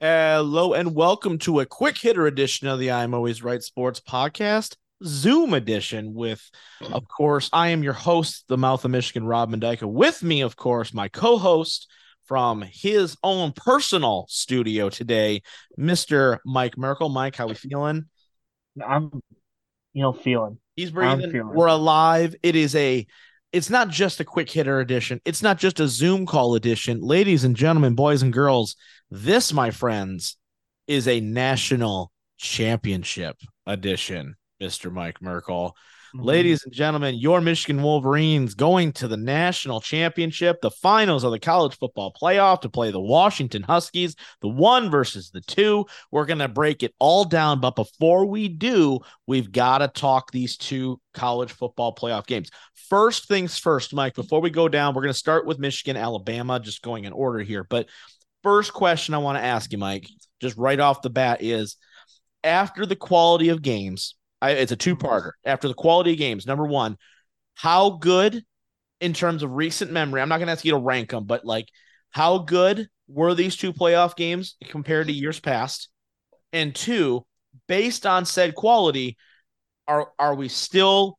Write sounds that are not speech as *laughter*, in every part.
Hello and welcome to a quick hitter edition of the I'm Always Right Sports podcast, Zoom edition. With, of course, I am your host, the Mouth of Michigan, Rob Mendyka. With me, of course, my co-host from his own personal studio today, Mr. Mike Merkel. Mike, how we feeling? I'm, you know, feeling. He's breathing. feeling. We're alive. It is a it's not just a quick hitter edition. It's not just a Zoom call edition. Ladies and gentlemen, boys and girls, this, my friends, is a national championship edition, Mr. Mike Merkel. Mm-hmm. Ladies and gentlemen, your Michigan Wolverines going to the national championship, the finals of the college football playoff to play the Washington Huskies, the one versus the two. We're going to break it all down. But before we do, we've got to talk these two college football playoff games. First things first, Mike, before we go down, we're going to start with Michigan, Alabama, just going in order here. But first question I want to ask you, Mike, just right off the bat is after the quality of games, I, it's a two parter. After the quality of games, number one, how good in terms of recent memory? I'm not going to ask you to rank them, but like, how good were these two playoff games compared to years past? And two, based on said quality, are are we still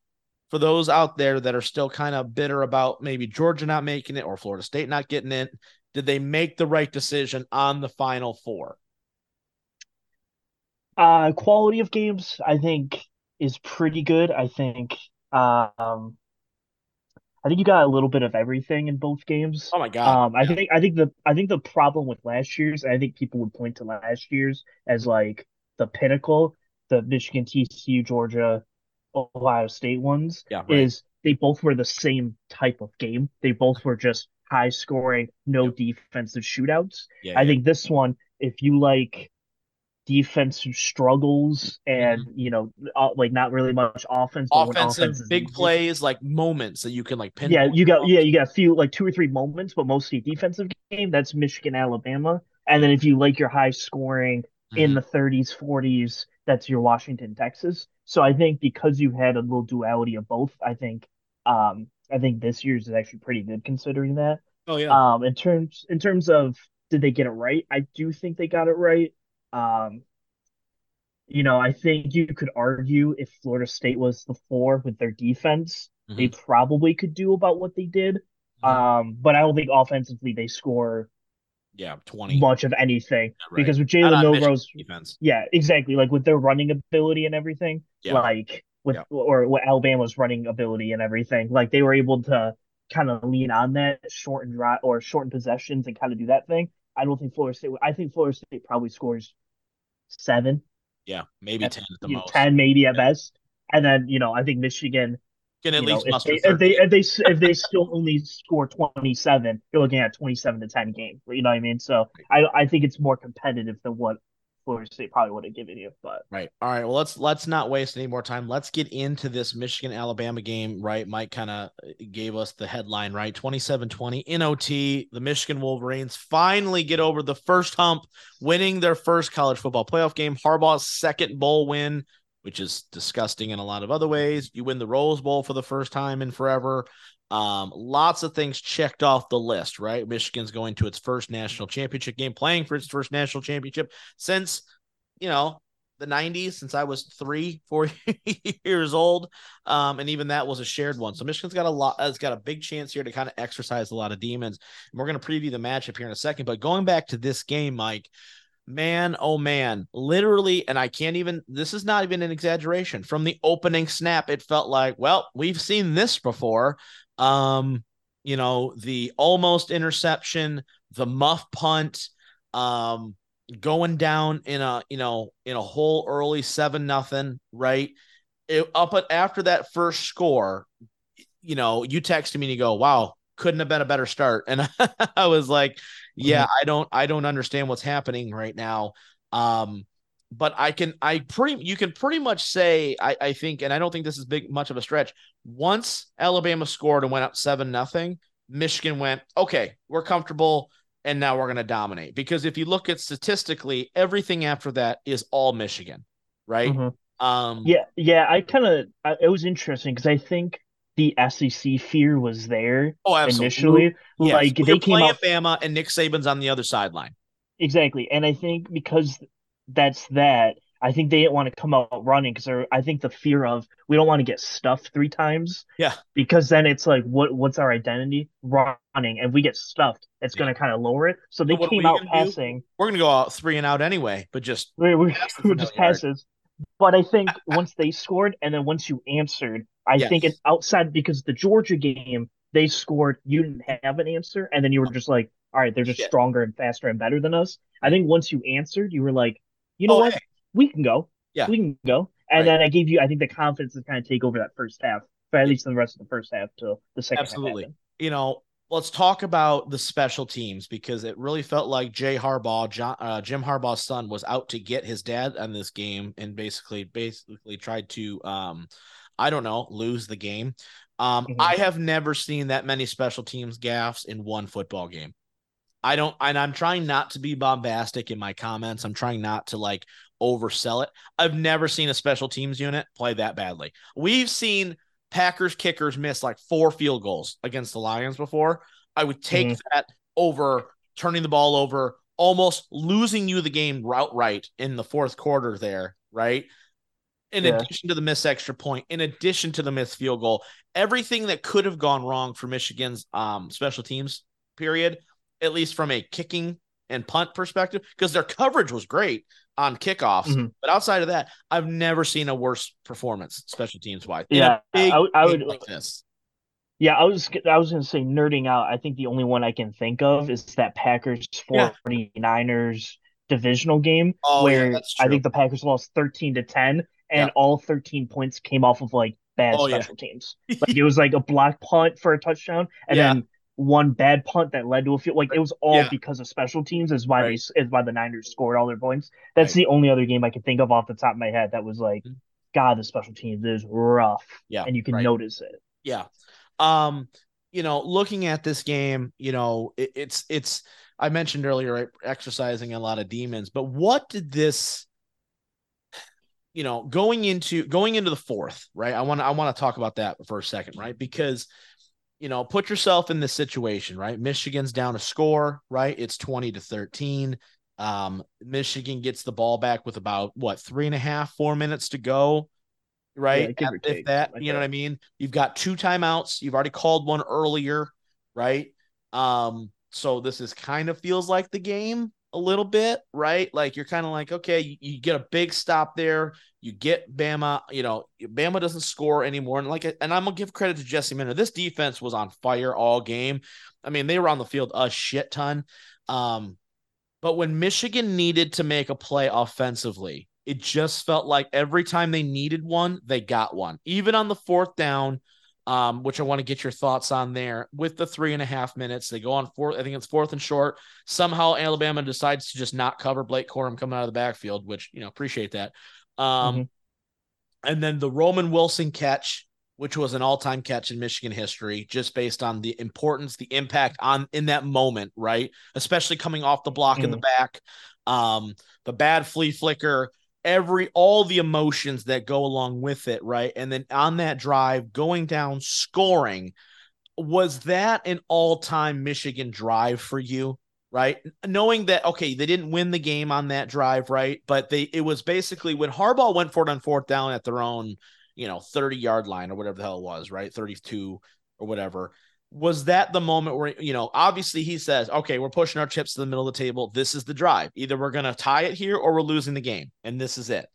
for those out there that are still kind of bitter about maybe Georgia not making it or Florida State not getting it? Did they make the right decision on the final four? Uh, quality of games, I think, is pretty good. I think, um, I think you got a little bit of everything in both games. Oh my god! Um, I yeah. think I think the I think the problem with last year's, I think people would point to last year's as like the pinnacle, the Michigan, TCU, Georgia, Ohio State ones. Yeah, right. is they both were the same type of game. They both were just high scoring, no yep. defensive shootouts. Yeah, I yeah. think this one, if you like defensive struggles and mm-hmm. you know uh, like not really much offense offensive big easy. plays like moments that you can like pin yeah you got yeah you got a few like two or three moments but mostly defensive game that's michigan alabama and then if you like your high scoring mm-hmm. in the 30s 40s that's your washington texas so i think because you had a little duality of both i think um i think this year's is actually pretty good considering that oh yeah um in terms in terms of did they get it right i do think they got it right um, you know, I think you could argue if Florida State was the four with their defense, mm-hmm. they probably could do about what they did. Mm-hmm. Um, but I don't think offensively they score yeah, 20 much of anything right. because with Jalen Milroe's defense. Yeah, exactly. Like with their running ability and everything, yeah. like with yeah. or what Alabama's running ability and everything, like they were able to kind of lean on that shorten drive or shorten possessions and kind of do that thing. I don't think Florida State. I think Florida State probably scores seven. Yeah, maybe at, ten at the most. Ten maybe at yeah. best, and then you know I think Michigan can at least know, if, they, if, they, if they if they still only score twenty seven, you're looking at twenty seven to ten game. You know what I mean? So I I think it's more competitive than what Florida State probably would have given you. But right, all right. Well, let's let's not waste any more time. Let's get into this Michigan Alabama game. Right, Mike kind of uh, gave us the headline. Right, 27-20 in OT. The Michigan Wolverines finally get over the first hump, winning their first college football playoff game. Harbaugh's second bowl win. Which is disgusting in a lot of other ways. You win the Rose Bowl for the first time in forever. Um, lots of things checked off the list, right? Michigan's going to its first national championship game, playing for its first national championship since, you know, the 90s, since I was three, *laughs* four years old. Um, and even that was a shared one. So Michigan's got a lot, it's got a big chance here to kind of exercise a lot of demons. And we're going to preview the matchup here in a second. But going back to this game, Mike, man, oh man, literally, and I can't even, this is not even an exaggeration. From the opening snap, it felt like, well, we've seen this before. Um, you know, the almost interception, the muff punt, um, going down in a, you know, in a whole early seven nothing, right? It, up at, after that first score, you know, you texted me and you go, wow, couldn't have been a better start. And *laughs* I was like, yeah, mm-hmm. I don't, I don't understand what's happening right now. Um, but I can I pretty you can pretty much say I, I think and I don't think this is big much of a stretch. Once Alabama scored and went up seven nothing, Michigan went okay, we're comfortable and now we're going to dominate because if you look at statistically, everything after that is all Michigan, right? Mm-hmm. Um, yeah, yeah. I kind of it was interesting because I think the SEC fear was there oh, initially. Yes. Like they came out Bama and Nick Saban's on the other sideline. exactly. And I think because that's that, I think they didn't want to come out running because I think the fear of we don't want to get stuffed three times. Yeah. Because then it's like, what what's our identity? Running, and we get stuffed, it's yeah. going to kind of lower it. So they came out passing. Do? We're going to go out three and out anyway, but just we, we, we just passes. But I think once they scored, and then once you answered, I yes. think it's outside because the Georgia game they scored, you didn't have an answer, and then you were just like, all right, they're just Shit. stronger and faster and better than us. I think once you answered, you were like, you know oh, what? Hey we can go. Yeah, we can go. And right. then I gave you, I think, the confidence to kind of take over that first half, for at least the rest of the first half to the second. Absolutely. You know, let's talk about the special teams because it really felt like Jay Harbaugh, John, uh, Jim Harbaugh's son, was out to get his dad on this game and basically, basically tried to, um, I don't know, lose the game. Um, mm-hmm. I have never seen that many special teams gaffes in one football game. I don't, and I'm trying not to be bombastic in my comments. I'm trying not to like oversell it. I've never seen a special teams unit play that badly. We've seen Packers kickers miss like four field goals against the Lions before. I would take mm-hmm. that over turning the ball over, almost losing you the game outright in the fourth quarter there, right? In yeah. addition to the missed extra point, in addition to the missed field goal, everything that could have gone wrong for Michigan's um, special teams period, at least from a kicking and punt perspective, because their coverage was great on kickoffs. Mm-hmm. But outside of that, I've never seen a worse performance special teams wise. Yeah, I, I, would like this. Yeah, I was I was gonna say nerding out. I think the only one I can think of is that Packers 49ers yeah. divisional game oh, where yeah, I think the Packers lost 13 to 10 and yeah. all 13 points came off of like bad oh, special teams. Like it was like a block punt for a touchdown and then one bad punt that led to a field. Like it was all yeah. because of special teams. Is why right. they is why the Niners scored all their points. That's right. the only other game I can think of off the top of my head that was like, mm-hmm. God, the special teams is rough. Yeah, and you can right. notice it. Yeah, um, you know, looking at this game, you know, it, it's it's. I mentioned earlier, right, exercising a lot of demons, but what did this? You know, going into going into the fourth, right? I want to I want to talk about that for a second, right? Because you know, put yourself in this situation, right? Michigan's down a score, right? It's 20 to 13. Um, Michigan gets the ball back with about what three and a half, four minutes to go, right? Yeah, if that, like you know what I mean? You've got two timeouts. You've already called one earlier, right? Um, so this is kind of feels like the game a little bit, right? Like you're kind of like, okay, you, you, get a big stop there. You get Bama, you know, Bama doesn't score anymore. And like, and I'm gonna give credit to Jesse Minter. This defense was on fire all game. I mean, they were on the field a shit ton. Um, but when Michigan needed to make a play offensively, it just felt like every time they needed one, they got one. Even on the fourth down, um, which I want to get your thoughts on there. With the three and a half minutes, they go on fourth. I think it's fourth and short. Somehow Alabama decides to just not cover Blake Corum coming out of the backfield, which you know appreciate that. Um, mm-hmm. And then the Roman Wilson catch, which was an all-time catch in Michigan history, just based on the importance, the impact on in that moment, right? Especially coming off the block mm-hmm. in the mm-hmm. back. Um, the bad flea flicker, every all the emotions that go along with it, right? And then on that drive, going down, scoring, was that an all-time Michigan drive for you? Right, knowing that okay, they didn't win the game on that drive, right? But they it was basically when Harbaugh went for it on fourth down at their own, you know, 30 yard line or whatever the hell it was, right? 32 or whatever was that the moment where you know obviously he says okay we're pushing our chips to the middle of the table this is the drive either we're going to tie it here or we're losing the game and this is it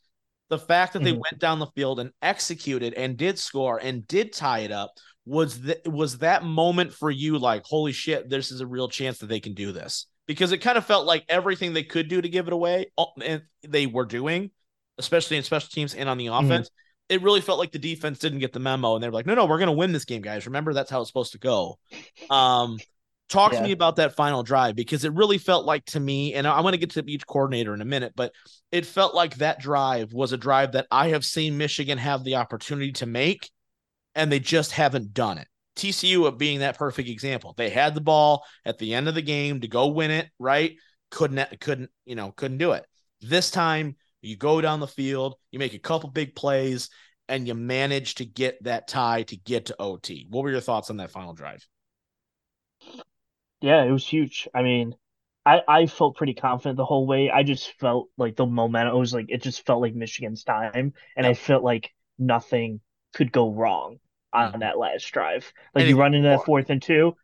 the fact that mm-hmm. they went down the field and executed and did score and did tie it up was that was that moment for you like holy shit this is a real chance that they can do this because it kind of felt like everything they could do to give it away oh, and they were doing especially in special teams and on the mm-hmm. offense mm-hmm it really felt like the defense didn't get the memo and they were like, no, no, we're going to win this game, guys. Remember, that's how it's supposed to go. Um, talk yeah. to me about that final drive because it really felt like to me, and I'm going to get to each coordinator in a minute, but it felt like that drive was a drive that I have seen Michigan have the opportunity to make, and they just haven't done it. TCU of being that perfect example. They had the ball at the end of the game to go win it, right? Couldn't, couldn't, you know, couldn't do it. This time you go down the field, you make a couple big plays, and you manage to get that tie to get to OT. What were your thoughts on that final drive? Yeah, it was huge. I mean, I, I felt pretty confident the whole way. I just felt like the momentum was like it just felt like Michigan's time, and I felt like nothing could go wrong on mm-hmm. that last drive. Like anything you run into more. that fourth and two.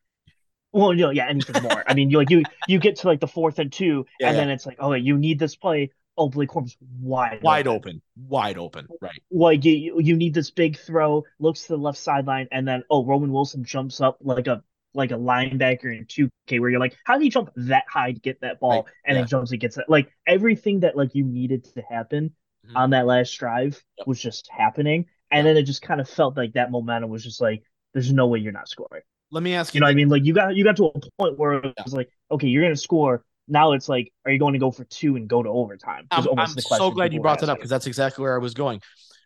Well, you know, yeah, anything more. I mean, you like you you get to like the fourth and two, *laughs* yeah, and yeah. then it's like, oh, you need this play. Oh, Blake Corum's wide wide open. open. wide open, right? Like you you need this big throw, looks to the left sideline, and then oh, Roman Wilson jumps up like a like a linebacker in 2K where you're like, how did he jump that high to get that ball? And yeah. then jumps and gets it. Like everything that like you needed to happen mm-hmm. on that last drive yep. was just happening. And yep. then it just kind of felt like that momentum was just like, there's no way you're not scoring. Let me ask you. You know what I mean? Like you got you got to a point where it was yeah. like, okay, you're gonna score. Now it's like, are you going to go for two and go to overtime? I'm, I'm so glad you brought that up because that's exactly where I was going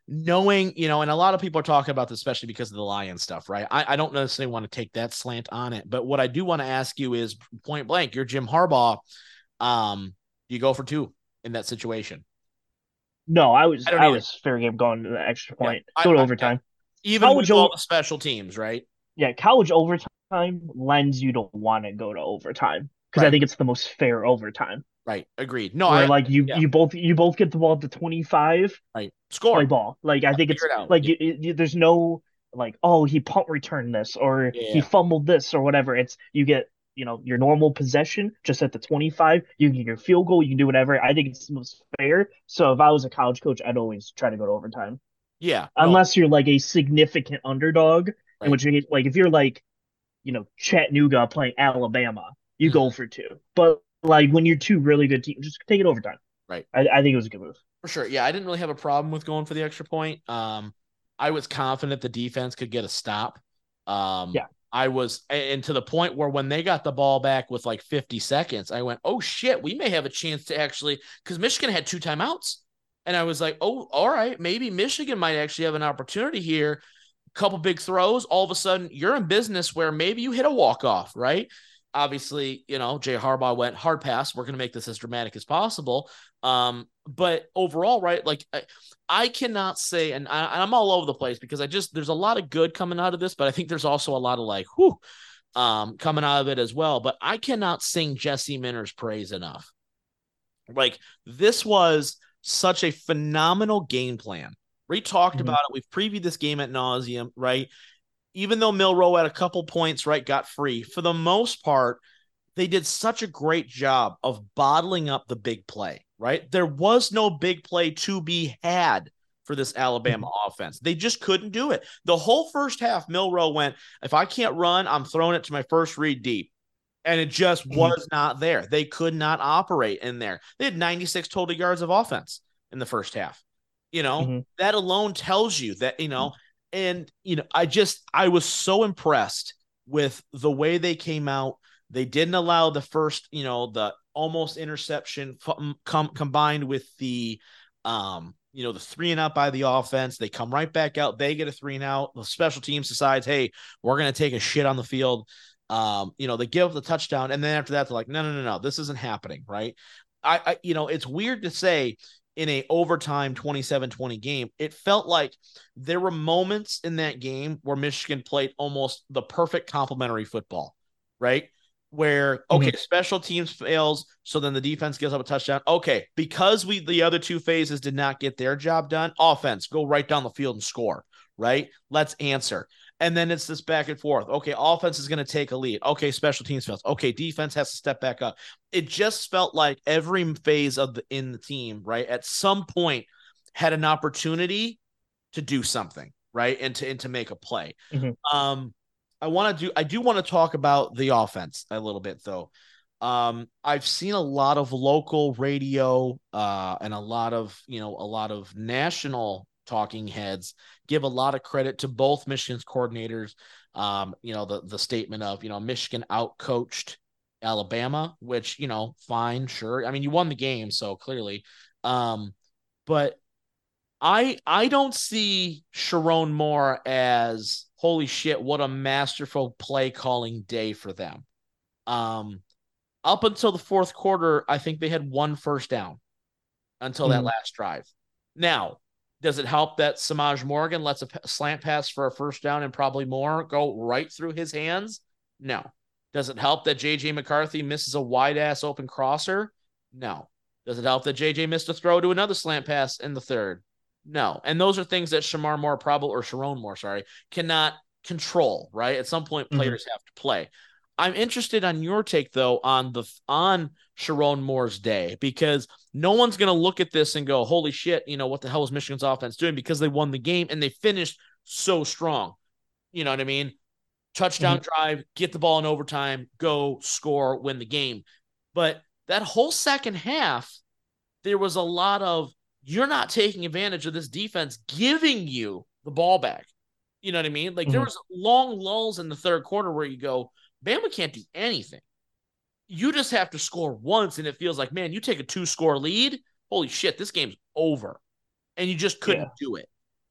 knowing, you know, and a lot of people are talking about this, especially because of the lion stuff, right? I, I don't necessarily want to take that slant on it, but what I do want to ask you is point blank, you're Jim Harbaugh. Um, you go for two in that situation? No, I was I, I was fair game going to the extra point. Yeah, go to I, overtime. even college with all the special teams, right? Yeah, college overtime lends you to want to go to overtime because right. I think it's the most fair overtime. Right. Agreed. No, Where, I like you yeah. you both you both get the ball to 25. Right. Score. Play ball. Like I think it's it like yeah. you, you, there's no like oh he punt returned this or yeah. he fumbled this or whatever. It's you get you know your normal possession just at the 25 you can get your field goal you can do whatever i think it's the most fair so if i was a college coach i'd always try to go to overtime yeah unless you're like a significant underdog right. in which you like if you're like you know chattanooga playing alabama you mm-hmm. go for two but like when you're two really good teams, just take it overtime. Right. I, I think it was a good move. For sure. Yeah, I didn't really have a problem with going for the extra point. Um, I was confident the defense could get a stop. Um, yeah. I was, and to the point where when they got the ball back with like 50 seconds, I went, oh shit, we may have a chance to actually, because Michigan had two timeouts. And I was like, oh, all right, maybe Michigan might actually have an opportunity here. A couple big throws, all of a sudden you're in business where maybe you hit a walk off, right? Obviously, you know, Jay Harbaugh went hard pass. We're going to make this as dramatic as possible. Um, but overall, right, like I, I cannot say, and I, am all over the place because I just there's a lot of good coming out of this, but I think there's also a lot of like, whew, um, coming out of it as well. But I cannot sing Jesse Minter's praise enough. Like this was such a phenomenal game plan. We talked mm-hmm. about it. We've previewed this game at nauseum, right? Even though Milroe at a couple points, right, got free, for the most part, they did such a great job of bottling up the big play, right? There was no big play to be had for this Alabama mm-hmm. offense. They just couldn't do it. The whole first half, Milroe went, if I can't run, I'm throwing it to my first read deep. And it just mm-hmm. was not there. They could not operate in there. They had 96 total yards of offense in the first half. You know, mm-hmm. that alone tells you that, you know, and you know, I just I was so impressed with the way they came out. They didn't allow the first, you know, the almost interception com- combined with the um you know, the three and out by the offense. They come right back out. They get a three and out. The special teams decides, hey, we're going to take a shit on the field. Um, you know, they give the touchdown. And then after that, they're like, no, no, no, no, this isn't happening. Right. I, I you know, it's weird to say in a overtime 27-20 game it felt like there were moments in that game where michigan played almost the perfect complementary football right? Where okay mm-hmm. special teams fails so then the defense gives up a touchdown. Okay because we the other two phases did not get their job done offense go right down the field and score right? Let's answer and then it's this back and forth. Okay, offense is going to take a lead. Okay, special teams fails. Okay, defense has to step back up. It just felt like every phase of the in the team, right, at some point had an opportunity to do something, right, and to and to make a play. Mm-hmm. Um, I want to do. I do want to talk about the offense a little bit though. Um, I've seen a lot of local radio uh, and a lot of you know a lot of national talking heads give a lot of credit to both Michigan's coordinators. Um, you know, the the statement of, you know, Michigan outcoached Alabama, which, you know, fine, sure. I mean, you won the game, so clearly. Um, but I I don't see Sherrone Moore as holy shit, what a masterful play calling day for them. Um, up until the fourth quarter, I think they had one first down until mm. that last drive. Now, does it help that Semaj Morgan lets a slant pass for a first down and probably more go right through his hands? No. Does it help that JJ McCarthy misses a wide ass open crosser? No. Does it help that JJ missed a throw to another slant pass in the third? No. And those are things that Shamar Moore probably or Sherrone Moore, sorry, cannot control, right? At some point, mm-hmm. players mm-hmm. have to play. I'm interested on your take though on the on Sherrone Moore's day because no one's going to look at this and go, "Holy shit!" You know what the hell is Michigan's offense doing? Because they won the game and they finished so strong. You know what I mean? Touchdown mm-hmm. drive, get the ball in overtime, go score, win the game. But that whole second half, there was a lot of you're not taking advantage of this defense giving you the ball back. You know what I mean? Like mm-hmm. there was long lulls in the third quarter where you go, Bama can't do anything. You just have to score once, and it feels like, man, you take a two score lead. Holy shit, this game's over. And you just couldn't yeah. do it.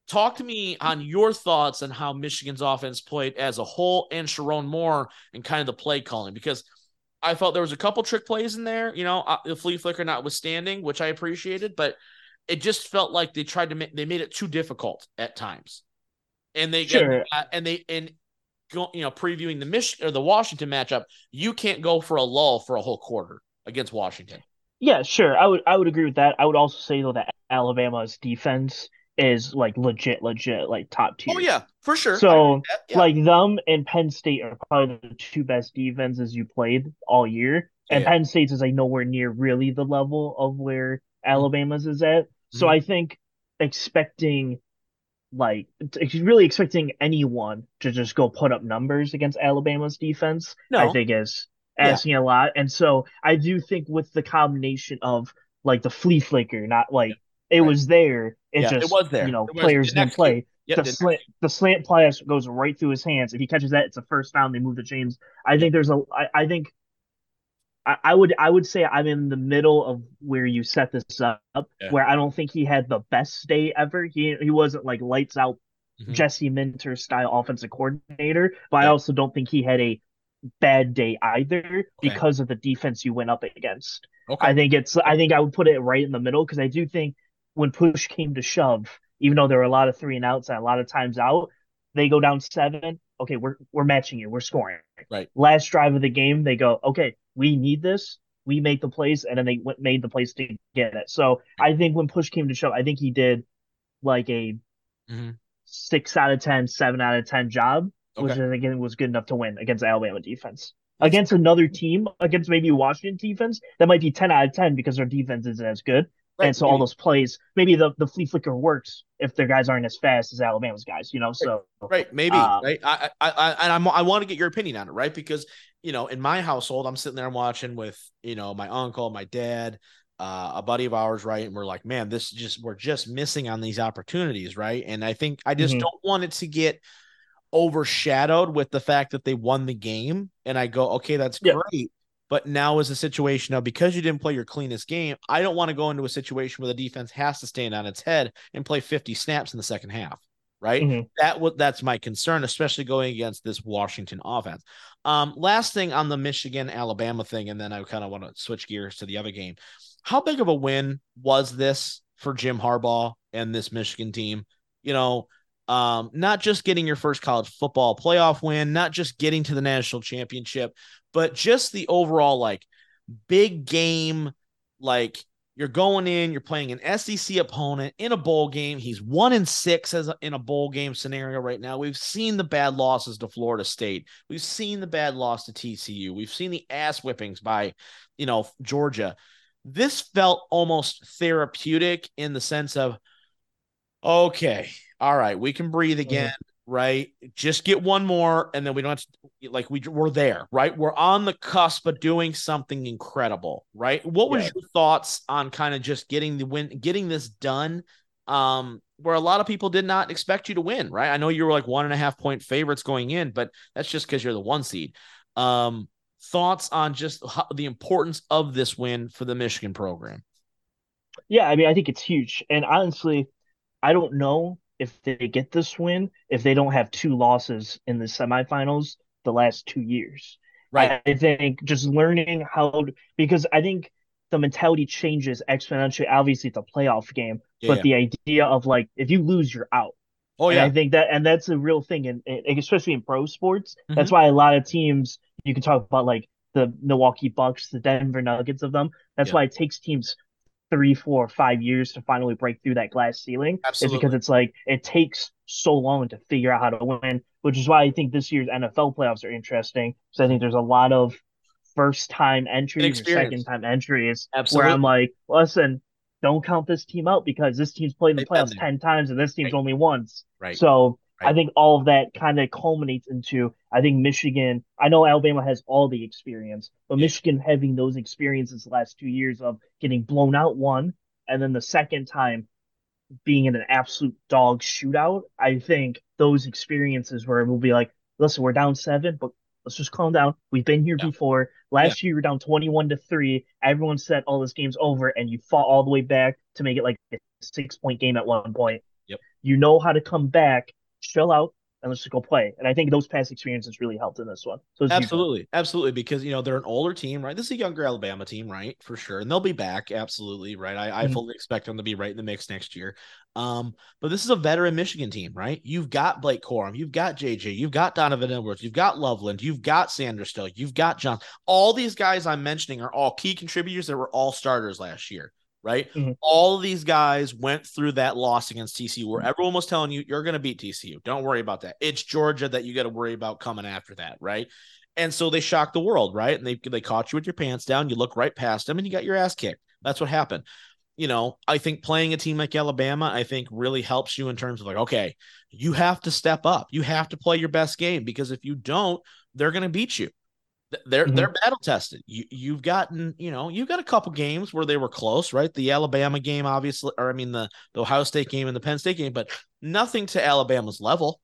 Talk to me on your thoughts on how Michigan's offense played as a whole and Sherrone Moore and kind of the play calling because I felt there was a couple trick plays in there, you know, uh, the flea flicker notwithstanding, which I appreciated, but it just felt like they tried to make they made it too difficult at times, and they sure. uh, and they and go you know previewing the Mich- or the Washington matchup, you can't go for a lull for a whole quarter against Washington. Yeah, sure. I would I would agree with that. I would also say though that Alabama's defense is like legit, legit, like top tier. Oh yeah, for sure. So yeah. like them and Penn State are probably the two best defenses you played all year. And yeah. Penn State's is like nowhere near really the level of where Alabama's is at. So mm-hmm. I think expecting like really expecting anyone to just go put up numbers against Alabama's defense, no. I think is asking yeah. a lot. And so I do think with the combination of like the flea flicker, not like it right. was there, it yeah, just it was there. You know, players didn't play. The slant the slant pass goes right through his hands. If he catches that, it's a first down. They move the chains. I think there's a. I, I think I, I would I would say I'm in the middle of where you set this up, yeah. where I don't think he had the best day ever. He he wasn't like lights out mm-hmm. Jesse Minter style offensive coordinator, but yeah. I also don't think he had a bad day either okay. because of the defense you went up against. Okay. I think it's I think I would put it right in the middle because I do think when push came to shove, even though there were a lot of three and outs and a lot of times out, they go down seven. Okay, we're we're matching you. We're scoring. Right. Last drive of the game, they go, okay, we need this. We make the plays, and then they went, made the plays to get it. So I think when push came to shove, I think he did like a mm-hmm. six out of 10, seven out of 10 job, okay. which I think was good enough to win against Alabama defense. Against another team, against maybe Washington defense, that might be 10 out of 10 because their defense isn't as good. Right. And so all those plays, maybe the, the flea flicker works if their guys aren't as fast as Alabama's guys, you know. So right, maybe uh, right. I I I and I'm, I want to get your opinion on it, right? Because you know, in my household, I'm sitting there watching with you know my uncle, my dad, uh, a buddy of ours, right? And we're like, man, this just we're just missing on these opportunities, right? And I think I just mm-hmm. don't want it to get overshadowed with the fact that they won the game. And I go, okay, that's yeah. great. But now is a situation of because you didn't play your cleanest game, I don't want to go into a situation where the defense has to stand on its head and play 50 snaps in the second half. Right. Mm-hmm. That what that's my concern, especially going against this Washington offense. Um, last thing on the Michigan Alabama thing, and then I kind of want to switch gears to the other game. How big of a win was this for Jim Harbaugh and this Michigan team? You know, um, not just getting your first college football playoff win, not just getting to the national championship, but just the overall like big game, like you're going in, you're playing an SEC opponent in a bowl game. He's one in six as a, in a bowl game scenario right now. We've seen the bad losses to Florida State. We've seen the bad loss to TCU. We've seen the ass whippings by, you know, Georgia. This felt almost therapeutic in the sense of, okay, all right, we can breathe again. Mm-hmm right? Just get one more, and then we don't have to, like we we're there, right? We're on the cusp of doing something incredible, right? What was yeah. your thoughts on kind of just getting the win, getting this done? Um, where a lot of people did not expect you to win, right? I know you were like one and a half point favorites going in, but that's just because you're the one seed. Um, thoughts on just how, the importance of this win for the Michigan program? Yeah, I mean, I think it's huge, and honestly, I don't know if they get this win if they don't have two losses in the semifinals the last two years. Right. I think just learning how because I think the mentality changes exponentially. Obviously, it's a playoff game, yeah, but yeah. the idea of like if you lose, you're out. Oh yeah, and I think that and that's a real thing, and especially in pro sports, mm-hmm. that's why a lot of teams you can talk about like the Milwaukee Bucks, the Denver Nuggets of them. That's yeah. why it takes teams three, four, five years to finally break through that glass ceiling. Absolutely. Is because it's like it takes so long to figure out how to win, which is why I think this year's NFL playoffs are interesting. Because I think there's a lot of first time entries or second time entries Absolutely. where I'm like, listen, don't count this team out because this team's played in the playoffs 10 times and this team's right. only once. Right. So right. I think all of that kind of culminates into I think Michigan, I know Alabama has all the experience, but yeah. Michigan having those experiences the last two years of getting blown out one and then the second time being in an absolute dog shootout, I think those experiences where we'll be like, listen, we're down seven, but let's just calm down. We've been here yeah. before. Last yeah. year, we were down 21 to 3. Everyone said, oh, this game's over. And you fought all the way back to make it like a six point game at one point. Yep. You know how to come back, chill out, and let's just go play. And I think those past experiences really helped in this one. So absolutely, absolutely, because you know they're an older team, right? This is a younger Alabama team, right? For sure, and they'll be back, absolutely, right? I, mm-hmm. I fully expect them to be right in the mix next year. Um, but this is a veteran Michigan team, right? You've got Blake Corum, you've got JJ, you've got Donovan Edwards, you've got Loveland, you've got Sainristil, you've got John. All these guys I'm mentioning are all key contributors that were all starters last year right? Mm-hmm. All of these guys went through that loss against TCU where everyone was telling you, you're going to beat TCU. Don't worry about that. It's Georgia that you got to worry about coming after that, right? And so they shocked the world, right? And they, they caught you with your pants down. You look right past them and you got your ass kicked. That's what happened. You know, I think playing a team like Alabama, I think really helps you in terms of like, okay, you have to step up. You have to play your best game because if you don't, they're going to beat you they're mm-hmm. they're battle tested. You you've gotten you know you've got a couple games where they were close, right? The Alabama game, obviously, or I mean the the Ohio State game and the Penn State game, but nothing to Alabama's level.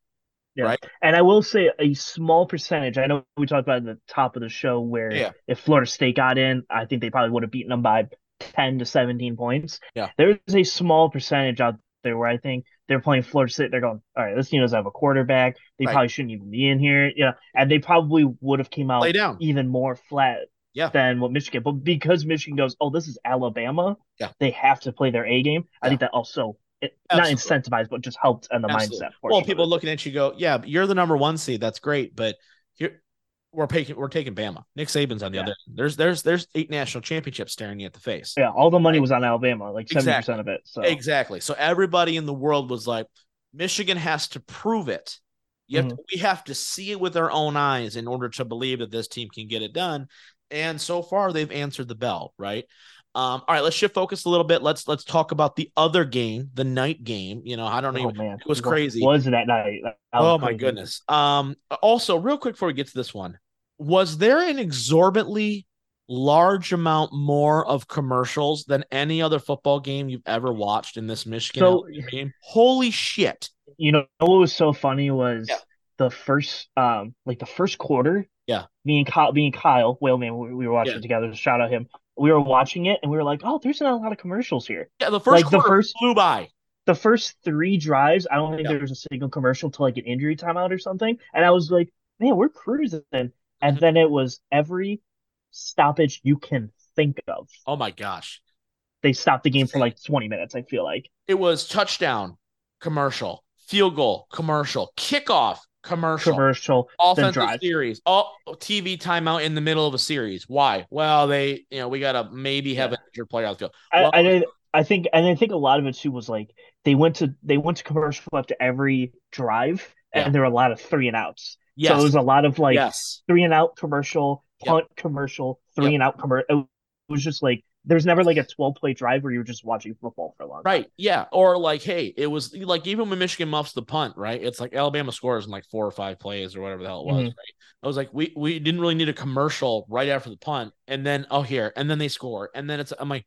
Yeah. Right. And I will say a small percentage. I know we talked about at the top of the show where yeah. if Florida State got in, I think they probably would have beaten them by 10 to 17 points. Yeah. There's a small percentage out there where I think they're playing Florida State. They're going, all right, this team doesn't have a quarterback. They right. probably shouldn't even be in here. Yeah. And they probably would have came out even more flat yeah. than what Michigan. But because Michigan goes, oh, this is Alabama, yeah. they have to play their A game. Yeah. I think that also it, not incentivized, but just helped in the Absolutely. mindset. Well, people looking at you go, yeah, you're the number one seed. That's great, but here we're taking we're taking Bama. Nick Saban's on the yeah. other. End. There's there's there's eight national championships staring you at the face. Yeah, all the money was on Alabama, like seventy exactly. percent of it. So exactly. So everybody in the world was like, Michigan has to prove it. You mm-hmm. to, we have to see it with our own eyes in order to believe that this team can get it done. And so far, they've answered the bell, right? Um, all right, let's shift focus a little bit. Let's let's talk about the other game, the night game. You know, I don't oh, even. Man. It was crazy. Was that night? That oh my goodness. Um. Also, real quick before we get to this one, was there an exorbitantly large amount more of commercials than any other football game you've ever watched in this Michigan so, game. Holy shit. You know what was so funny was yeah. the first um like the first quarter. Yeah. Me and Kyle me and Kyle, Whaleman, we, we were watching yeah. together. Shout out him. We were watching it and we were like, oh, there's not a lot of commercials here. Yeah, the first like, the first flew by. The first three drives, I don't think yeah. there was a single commercial to like an injury timeout or something. And I was like, man, we're cruising. And mm-hmm. then it was every stoppage you can think of. Oh my gosh. They stopped the game for like 20 minutes, I feel like. It was touchdown, commercial, field goal, commercial, kickoff, commercial, commercial, offensive series, oh, TV timeout in the middle of a series. Why? Well, they, you know, we got to maybe have yeah. an injured player out Well, I, I, I think, and I think a lot of it too was like they went to they went to commercial after every drive, yeah. and there were a lot of three and outs. Yes. So it was a lot of like yes. three and out commercial, punt yep. commercial, three yep. and out commercial. It was just like there's never like a 12 play drive where you're just watching football for a long right yeah or like hey it was like even when michigan muffs the punt right it's like alabama scores in like four or five plays or whatever the hell it was mm-hmm. right i was like we we didn't really need a commercial right after the punt and then oh here and then they score and then it's i'm like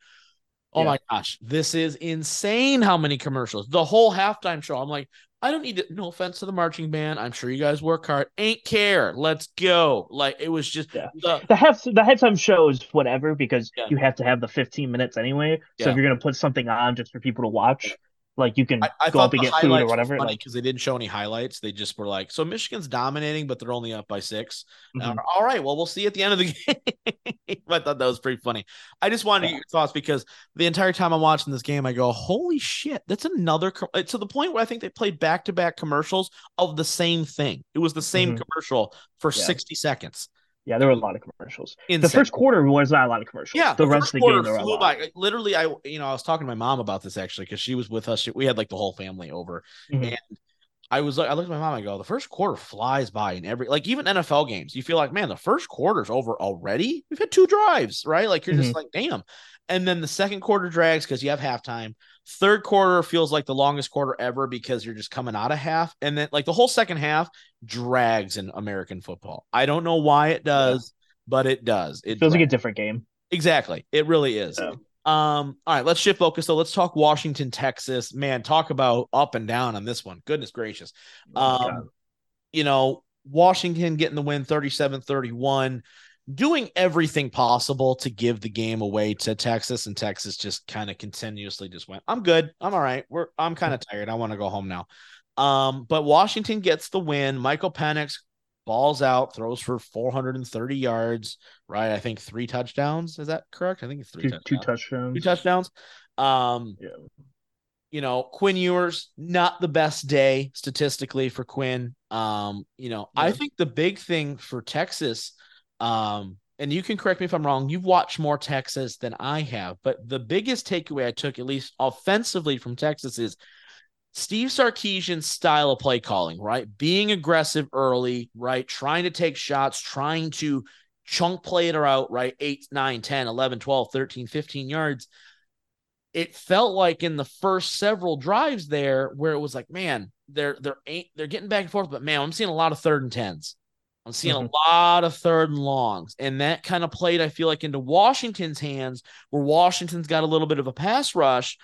oh yeah. my gosh this is insane how many commercials the whole halftime show i'm like I don't need to, no offense to the marching band. I'm sure you guys work hard. Ain't care. Let's go. Like it was just yeah. the the half the halftime show is whatever because yeah. you have to have the 15 minutes anyway. So yeah. if you're gonna put something on just for people to watch, like you can I, I go up and get food or whatever. Because they didn't show any highlights. They just were like, so Michigan's dominating, but they're only up by 6 mm-hmm. uh, all right, well, we'll see at the end of the game. *laughs* I thought that was pretty funny. I just wanted yeah. to get your thoughts because the entire time I'm watching this game, I go, holy shit, that's another com-. to the point where I think they played back to back commercials of the same thing. It was the same mm-hmm. commercial for yeah. 60 seconds. Yeah, there were a lot of commercials. Insane. The first quarter was not a lot of commercials. Yeah, the, the rest of the game there flew by. Literally, I you know I was talking to my mom about this actually because she was with us. We had like the whole family over, mm-hmm. and I was like, I looked at my mom. I go, the first quarter flies by in every like even NFL games. You feel like, man, the first quarter's over already. We've had two drives, right? Like you're mm-hmm. just like, damn. And then the second quarter drags because you have halftime. Third quarter feels like the longest quarter ever because you're just coming out of half. And then like the whole second half drags in American football. I don't know why it does, yeah. but it does. It feels drags. like a different game. Exactly. It really is. Yeah. Um, all right, let's shift focus. So let's talk Washington, Texas. Man, talk about up and down on this one. Goodness gracious. Oh um, you know, Washington getting the win 37 31 doing everything possible to give the game away to Texas, and Texas just kind of continuously just went, I'm good. I'm all right. We're I'm kind of tired. I want to go home now. Um, but Washington gets the win. Michael Penix balls out, throws for 430 yards, right? I think three touchdowns. Is that correct? I think it's three two, touchdowns. Two touchdowns. Two touchdowns. Um, yeah. You know, Quinn Ewers, not the best day statistically for Quinn. Um, you know, yeah. I think the big thing for Texas um, and you can correct me if I'm wrong. You've watched more Texas than I have, but the biggest takeaway I took, at least offensively from Texas, is Steve Sarkisian's style of play calling, right? Being aggressive early, right? Trying to take shots, trying to chunk play it out, right? 8, 9, 10, 11, 12, 13, 15 yards. It felt like in the first several drives there where it was like, man, they're they're they're getting back and forth, but man, I'm seeing a lot of third and tens. I'm seeing mm-hmm. a lot of third and longs, and that kind of played, I feel like, into Washington's hands, where Washington's got a little bit of a pass rush.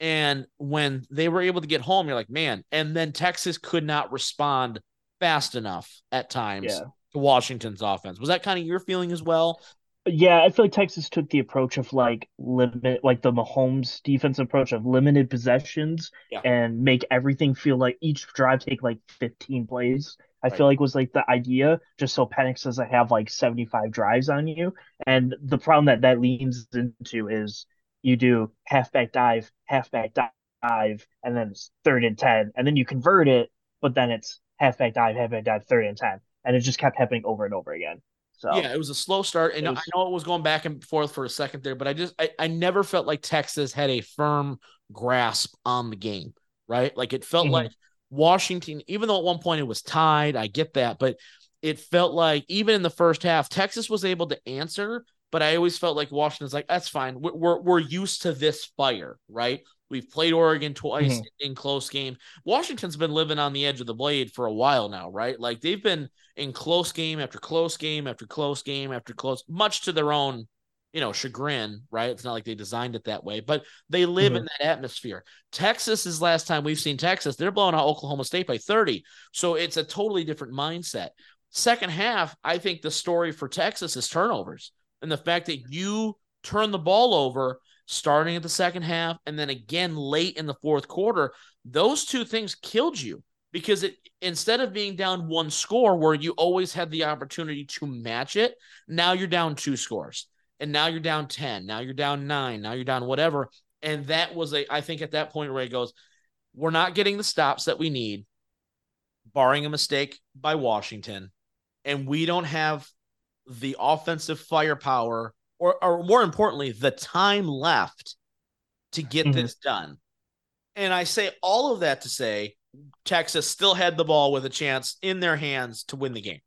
And when they were able to get home, you're like, man, and then Texas could not respond fast enough at times yeah. to Washington's offense. Was that kind of your feeling as well? Yeah, I feel like Texas took the approach of like limit, like the Mahomes defense approach of limited possessions yeah. and make everything feel like each drive take like 15 plays. I right. feel like was like the idea, just so Penix doesn't have like 75 drives on you. And the problem that that leans into is you do halfback dive, halfback dive, and then it's third and 10, and then you convert it, but then it's halfback dive, halfback dive, third and 10. And it just kept happening over and over again. So yeah, it was a slow start, and was, I know it was going back and forth for a second there, but I just I, I never felt like Texas had a firm grasp on the game, right? Like it felt mm-hmm. like Washington, even though at one point it was tied, I get that, but it felt like even in the first half, Texas was able to answer, but I always felt like Washington's like, that's fine. We're, we're, we're used to this fire, right? We've played Oregon twice mm-hmm. in close game. Washington's been living on the edge of the blade for a while now, right? Like they've been in close game after close game after close game after close, much to their own you know, chagrin, right? It's not like they designed it that way, but they live mm-hmm. in that atmosphere. Texas is last time we've seen Texas, they're blowing out Oklahoma State by 30. So it's a totally different mindset. Second half, I think the story for Texas is turnovers and the fact that you turn the ball over starting at the second half and then again late in the fourth quarter. Those two things killed you because it instead of being down one score where you always had the opportunity to match it, now you're down two scores and now you're down 10 now you're down 9 now you're down whatever and that was a i think at that point ray goes we're not getting the stops that we need barring a mistake by washington and we don't have the offensive firepower or, or more importantly the time left to get mm-hmm. this done and i say all of that to say texas still had the ball with a chance in their hands to win the game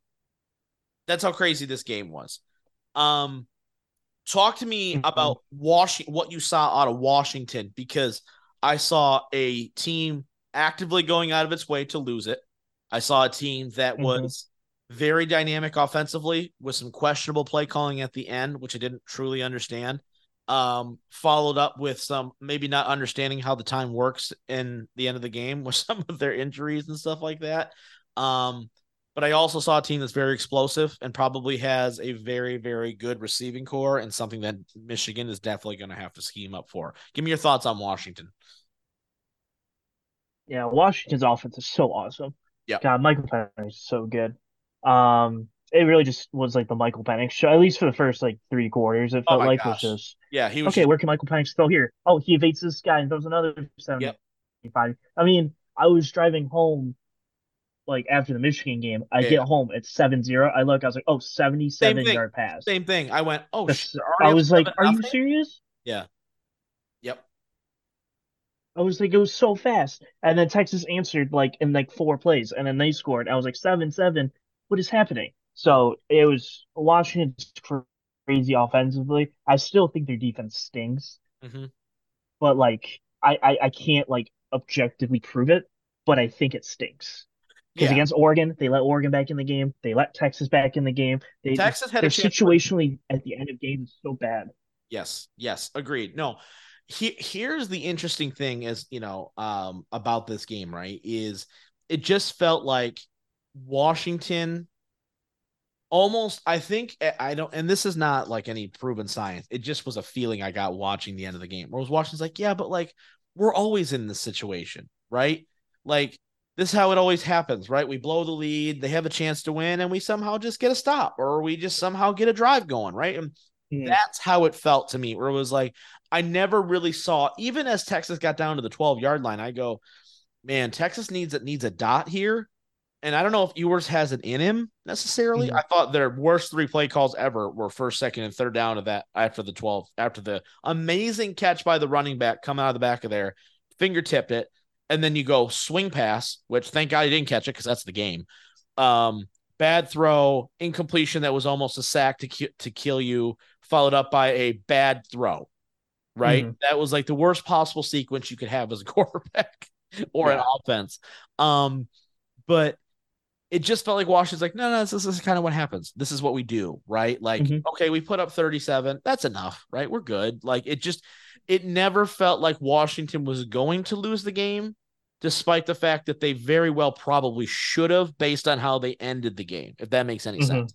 that's how crazy this game was um Talk to me mm-hmm. about Washington, what you saw out of Washington, because I saw a team actively going out of its way to lose it. I saw a team that mm-hmm. was very dynamic offensively with some questionable play calling at the end, which I didn't truly understand. Um, followed up with some maybe not understanding how the time works in the end of the game *laughs* with some of their injuries and stuff like that. Um, but I also saw a team that's very explosive and probably has a very, very good receiving core and something that Michigan is definitely going to have to scheme up for. Give me your thoughts on Washington. Yeah, Washington's offense is so awesome. Yeah, God, Michael Penix is so good. Um, it really just was like the Michael Penix show, at least for the first like three quarters. It oh felt oh like gosh. was just yeah. He was okay. Just... Where can Michael Penix throw here? Oh, he evades this guy and throws another seventy-five. Yep. I mean, I was driving home like after the Michigan game. I yeah. get home, it's 7-0. I look, I was like, oh, 77 yard pass. Same thing. I went, oh, shit, I was like, are you serious? Yeah. Yep. I was like, it was so fast. And then Texas answered like in like four plays, and then they scored. I was like, seven seven. What is happening? So it was Washington's crazy offensively. I still think their defense stings, mm-hmm. but like I, I I can't like objectively prove it, but I think it stinks. Because yeah. against Oregon, they let Oregon back in the game. They let Texas back in the game. They, Texas had a situationally at the end of games so bad. Yes, yes, agreed. No, he, here's the interesting thing is you know um, about this game right is it just felt like Washington almost I think eh, I don't and this is not like any proven science. It just was a feeling I got watching the end of the game. Where was watching like, yeah, but like we're always in this situation, right? Like this is how it always happens, right? We blow the lead, they have a chance to win, and we somehow just get a stop, or we just somehow get a drive going, right? And mm. that's how it felt to me, where it was like I never really saw, even as Texas got down to the 12 yard line, I go, man, Texas needs it needs a dot here and I don't know if Ewers has it in him necessarily. Mm-hmm. I thought their worst three play calls ever were first, second, and third down of that after the 12, after the amazing catch by the running back coming out of the back of there, fingertipped it, and then you go swing pass, which thank God he didn't catch it because that's the game. Um, bad throw, incompletion that was almost a sack to ki- to kill you, followed up by a bad throw. Right, mm-hmm. that was like the worst possible sequence you could have as a *laughs* quarterback or yeah. an offense. Um, but it just felt like Washington's like, no, no, this, this is kind of what happens. This is what we do, right? Like, mm-hmm. okay, we put up 37. That's enough, right? We're good. Like, it just, it never felt like Washington was going to lose the game, despite the fact that they very well probably should have based on how they ended the game, if that makes any mm-hmm. sense.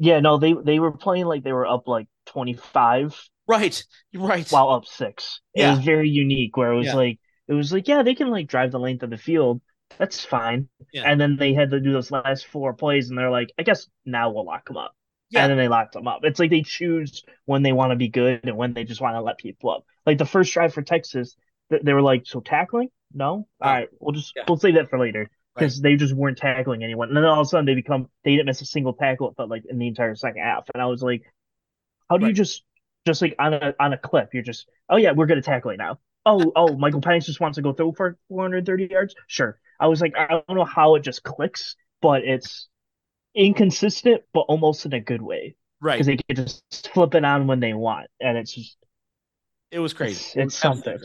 Yeah, no, they they were playing like they were up like 25. Right, right. While up six. Yeah. It was very unique where it was yeah. like, it was like, yeah, they can like drive the length of the field that's fine. Yeah. And then they had to do those last four plays, and they're like, I guess now we'll lock them up. Yeah. And then they locked them up. It's like they choose when they want to be good and when they just want to let people up. Like the first drive for Texas, they were like, so tackling? No? All right, we'll just yeah. we'll save that for later because right. they just weren't tackling anyone. And then all of a sudden they become they didn't miss a single tackle. Felt like in the entire second half, and I was like, how do right. you just just like on a on a clip? You're just oh yeah, we're gonna tackle it now. Oh oh, Michael Penix just wants to go through for 430 yards. Sure, I was like, I don't know how it just clicks, but it's inconsistent, but almost in a good way. Right. Because they can just flip it on when they want. And it's just. It was crazy. It's, it's something.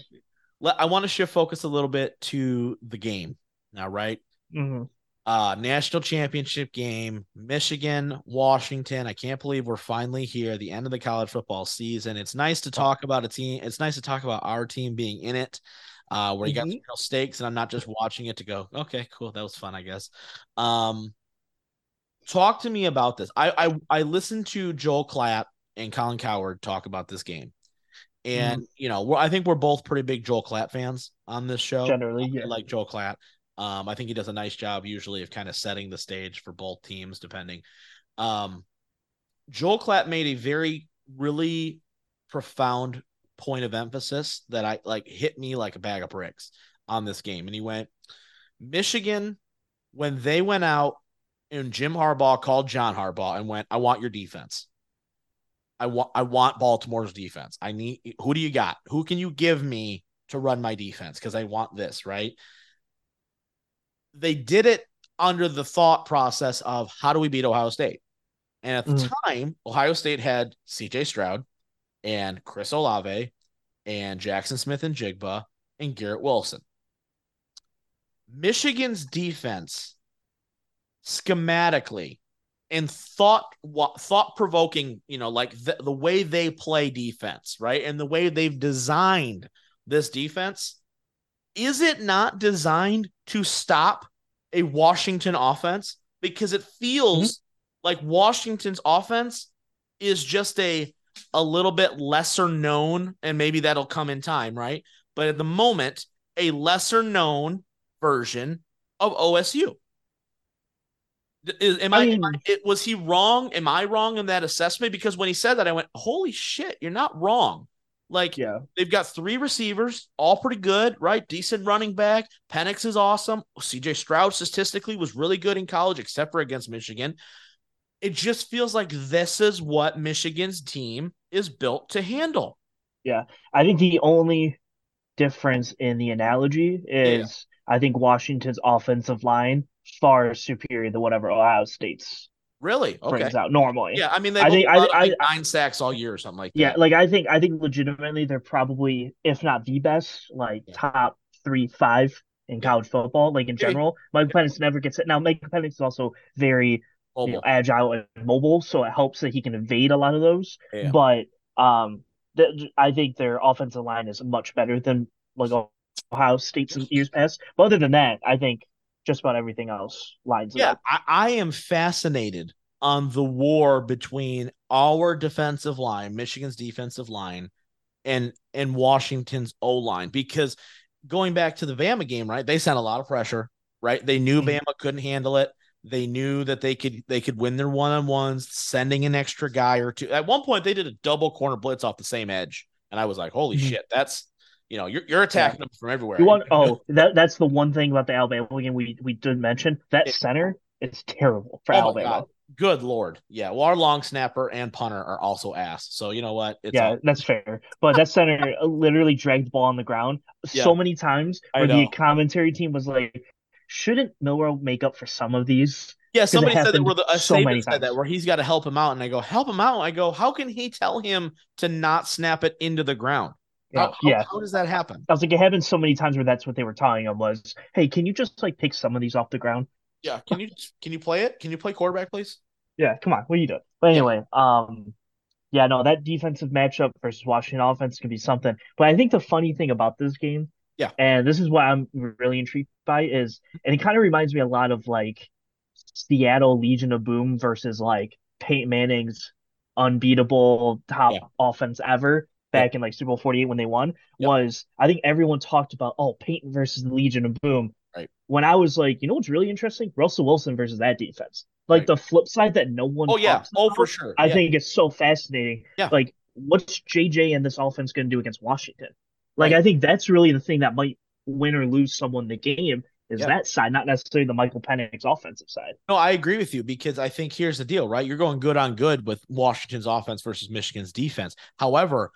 I want to shift focus a little bit to the game now, right? Mm-hmm. Uh, national championship game, Michigan, Washington. I can't believe we're finally here, the end of the college football season. It's nice to talk about a team. It's nice to talk about our team being in it uh, where you mm-hmm. got real stakes, and I'm not just watching it to go, okay, cool, that was fun, I guess. Um, talk to me about this. I I, I listened to Joel Klatt and Colin Cowherd talk about this game, and mm-hmm. you know, I think we're both pretty big Joel Klatt fans on this show. Generally, yeah. like Joel Klatt. Um, I think he does a nice job usually of kind of setting the stage for both teams, depending. Um, Joel Klatt made a very really profound point of emphasis that I like hit me like a bag of bricks on this game. And he went, Michigan, when they went out and Jim Harbaugh called John Harbaugh and went, I want your defense. I want I want Baltimore's defense. I need who do you got? Who can you give me to run my defense? Because I want this, right? They did it under the thought process of how do we beat Ohio State? And at the mm. time, Ohio State had CJ Stroud, and Chris Olave and Jaxon Smith-Njigba and Garrett Wilson. Michigan's defense schematically and thought thought provoking, you know, like the, the way they play defense, right? And the way they've designed this defense, is it not designed to stop a Washington offense? Because it feels mm-hmm. like Washington's offense is just a a little bit lesser known, and maybe that'll come in time, right? But at the moment, a lesser known version of OSU. Is, am I, I, am I it, was he wrong? Am I wrong in that assessment? Because when he said that, I went, "Holy shit, you're not wrong." Like, yeah. they've got three receivers, all pretty good, right? Decent running back. Penix is awesome. CJ Stroud statistically was really good in college, except for against Michigan. It just feels like this is what Michigan's team is built to handle. Yeah. I think the only difference in the analogy is yeah. I think Washington's offensive line far superior than whatever Ohio State's really okay. brings out normally. Yeah, I mean, they I think I, like I, nine sacks all year or something like that. Yeah, like I think I think legitimately they're probably, if not the best, like yeah. top three, five in college football, like in general. Michael Penix never gets it. Now, Michael Penix is also very you know, agile and mobile, so it helps that he can evade a lot of those. Yeah. But um, th- I think their offensive line is much better than like Ohio State's in years past. But other than that, I think just about everything else lines up yeah, I, I am fascinated on the war between our defensive line, Michigan's defensive line, and and Washington's O line because going back to the Bama game, right? They sent a lot of pressure, right? They knew mm-hmm. Bama couldn't handle it. They knew that they could they could win their one on ones, sending an extra guy or two. At one point, they did a double corner blitz off the same edge, and I was like, "Holy mm-hmm. shit, that's you know, you're, you're attacking yeah. them from everywhere. You want *laughs* oh that that's the one thing about the Alabama game we we did mention that it, center is terrible for oh Alabama. Good lord, yeah. Well, our long snapper and punter are also ass. So you know what? It's yeah, all- that's fair. But that center *laughs* literally dragged the ball on the ground yeah. so many times where the commentary team was like, "Shouldn't Milroe make up for some of these?" Yeah, somebody said that where the so many said that where he's got to help him out, and I go, "Help him out." I go, "How can he tell him to not snap it into the ground?" How, yeah. How, how, does that happen? I was like, it happened so many times where that's what they were telling him was, hey, can you just like pick some of these off the ground? Yeah. Can you can you play it? Can you play quarterback, please? Yeah. Come on. What are you doing? But anyway, yeah. um, yeah, no, that defensive matchup versus Washington offense can be something. But I think the funny thing about this game, yeah, and this is what I'm really intrigued by is, and it kind of reminds me a lot of like Seattle Legion of Boom versus like Peyton Manning's unbeatable top yeah. offense ever back in like Super Bowl 48 when they won yep. was I think everyone talked about oh Peyton versus the Legion of Boom. Right. When I was like, you know what's really interesting? Russell Wilson versus that defense. Like right. the flip side that no one Oh yeah. Oh for sure. I yeah. think it's so fascinating. Yeah. Like what's JJ and this offense going to do against Washington? Like right. I think that's really the thing that might win or lose someone the game is yep. that side, not necessarily the Michael Penix offensive side. No, I agree with you because I think here's the deal, right? You're going good on good with Washington's offense versus Michigan's defense. However,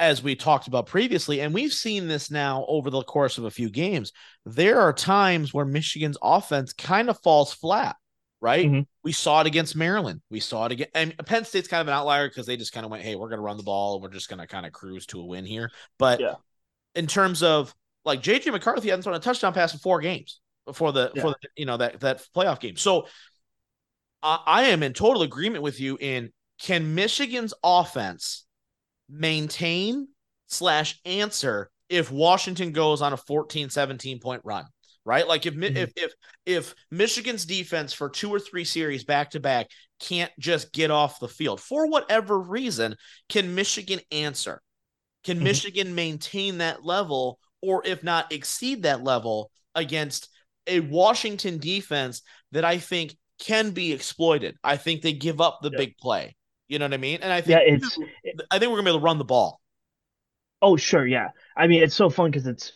as we talked about previously, and we've seen this now over the course of a few games, there are times where Michigan's offense kind of falls flat, right? Mm-hmm. We saw it against Maryland. We saw it again. And Penn State's kind of an outlier because they just kind of went, hey, we're going to run the ball and we're just going to kind of cruise to a win here. But yeah. in terms of like JJ McCarthy hasn't thrown a touchdown pass in four games before the, yeah. for the, you know, that, that playoff game. So I am in total agreement with you in can Michigan's offense maintain slash answer if Washington goes on a 14 17 point run right? Like if mm-hmm. if if if Michigan's defense for two or three series back to back can't just get off the field for whatever reason can Michigan answer? Can mm-hmm. Michigan maintain that level or if not exceed that level against a Washington defense that I think can be exploited? I think they give up the big play you know what I mean? And I think yeah, it's. I think we're gonna be able to run the ball. Oh sure, yeah. I mean, it's so fun because it's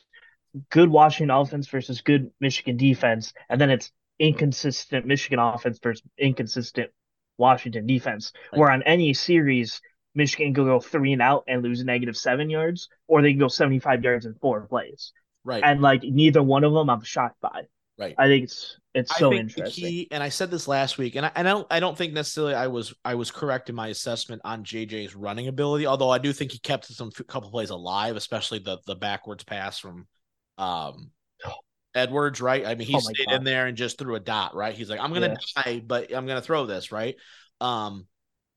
good Washington offense versus good Michigan defense, and then it's inconsistent Michigan offense versus inconsistent Washington defense. Right. Where on any series, Michigan can go three and out and lose negative seven yards, or they can go seventy five yards in four plays. Right. And like neither one of them, I'm shocked by. Right. I think it's it's so interesting. Key, and I said this last week, and I, and I don't I don't think necessarily I was I was correct in my assessment on JJ's running ability. Although I do think he kept some couple plays alive, especially the the backwards pass from um *gasps* Edwards. Right. I mean, he oh stayed God. in there and just threw a dot. Right. He's like, I'm gonna yeah. die, but I'm gonna throw this. Right. Um.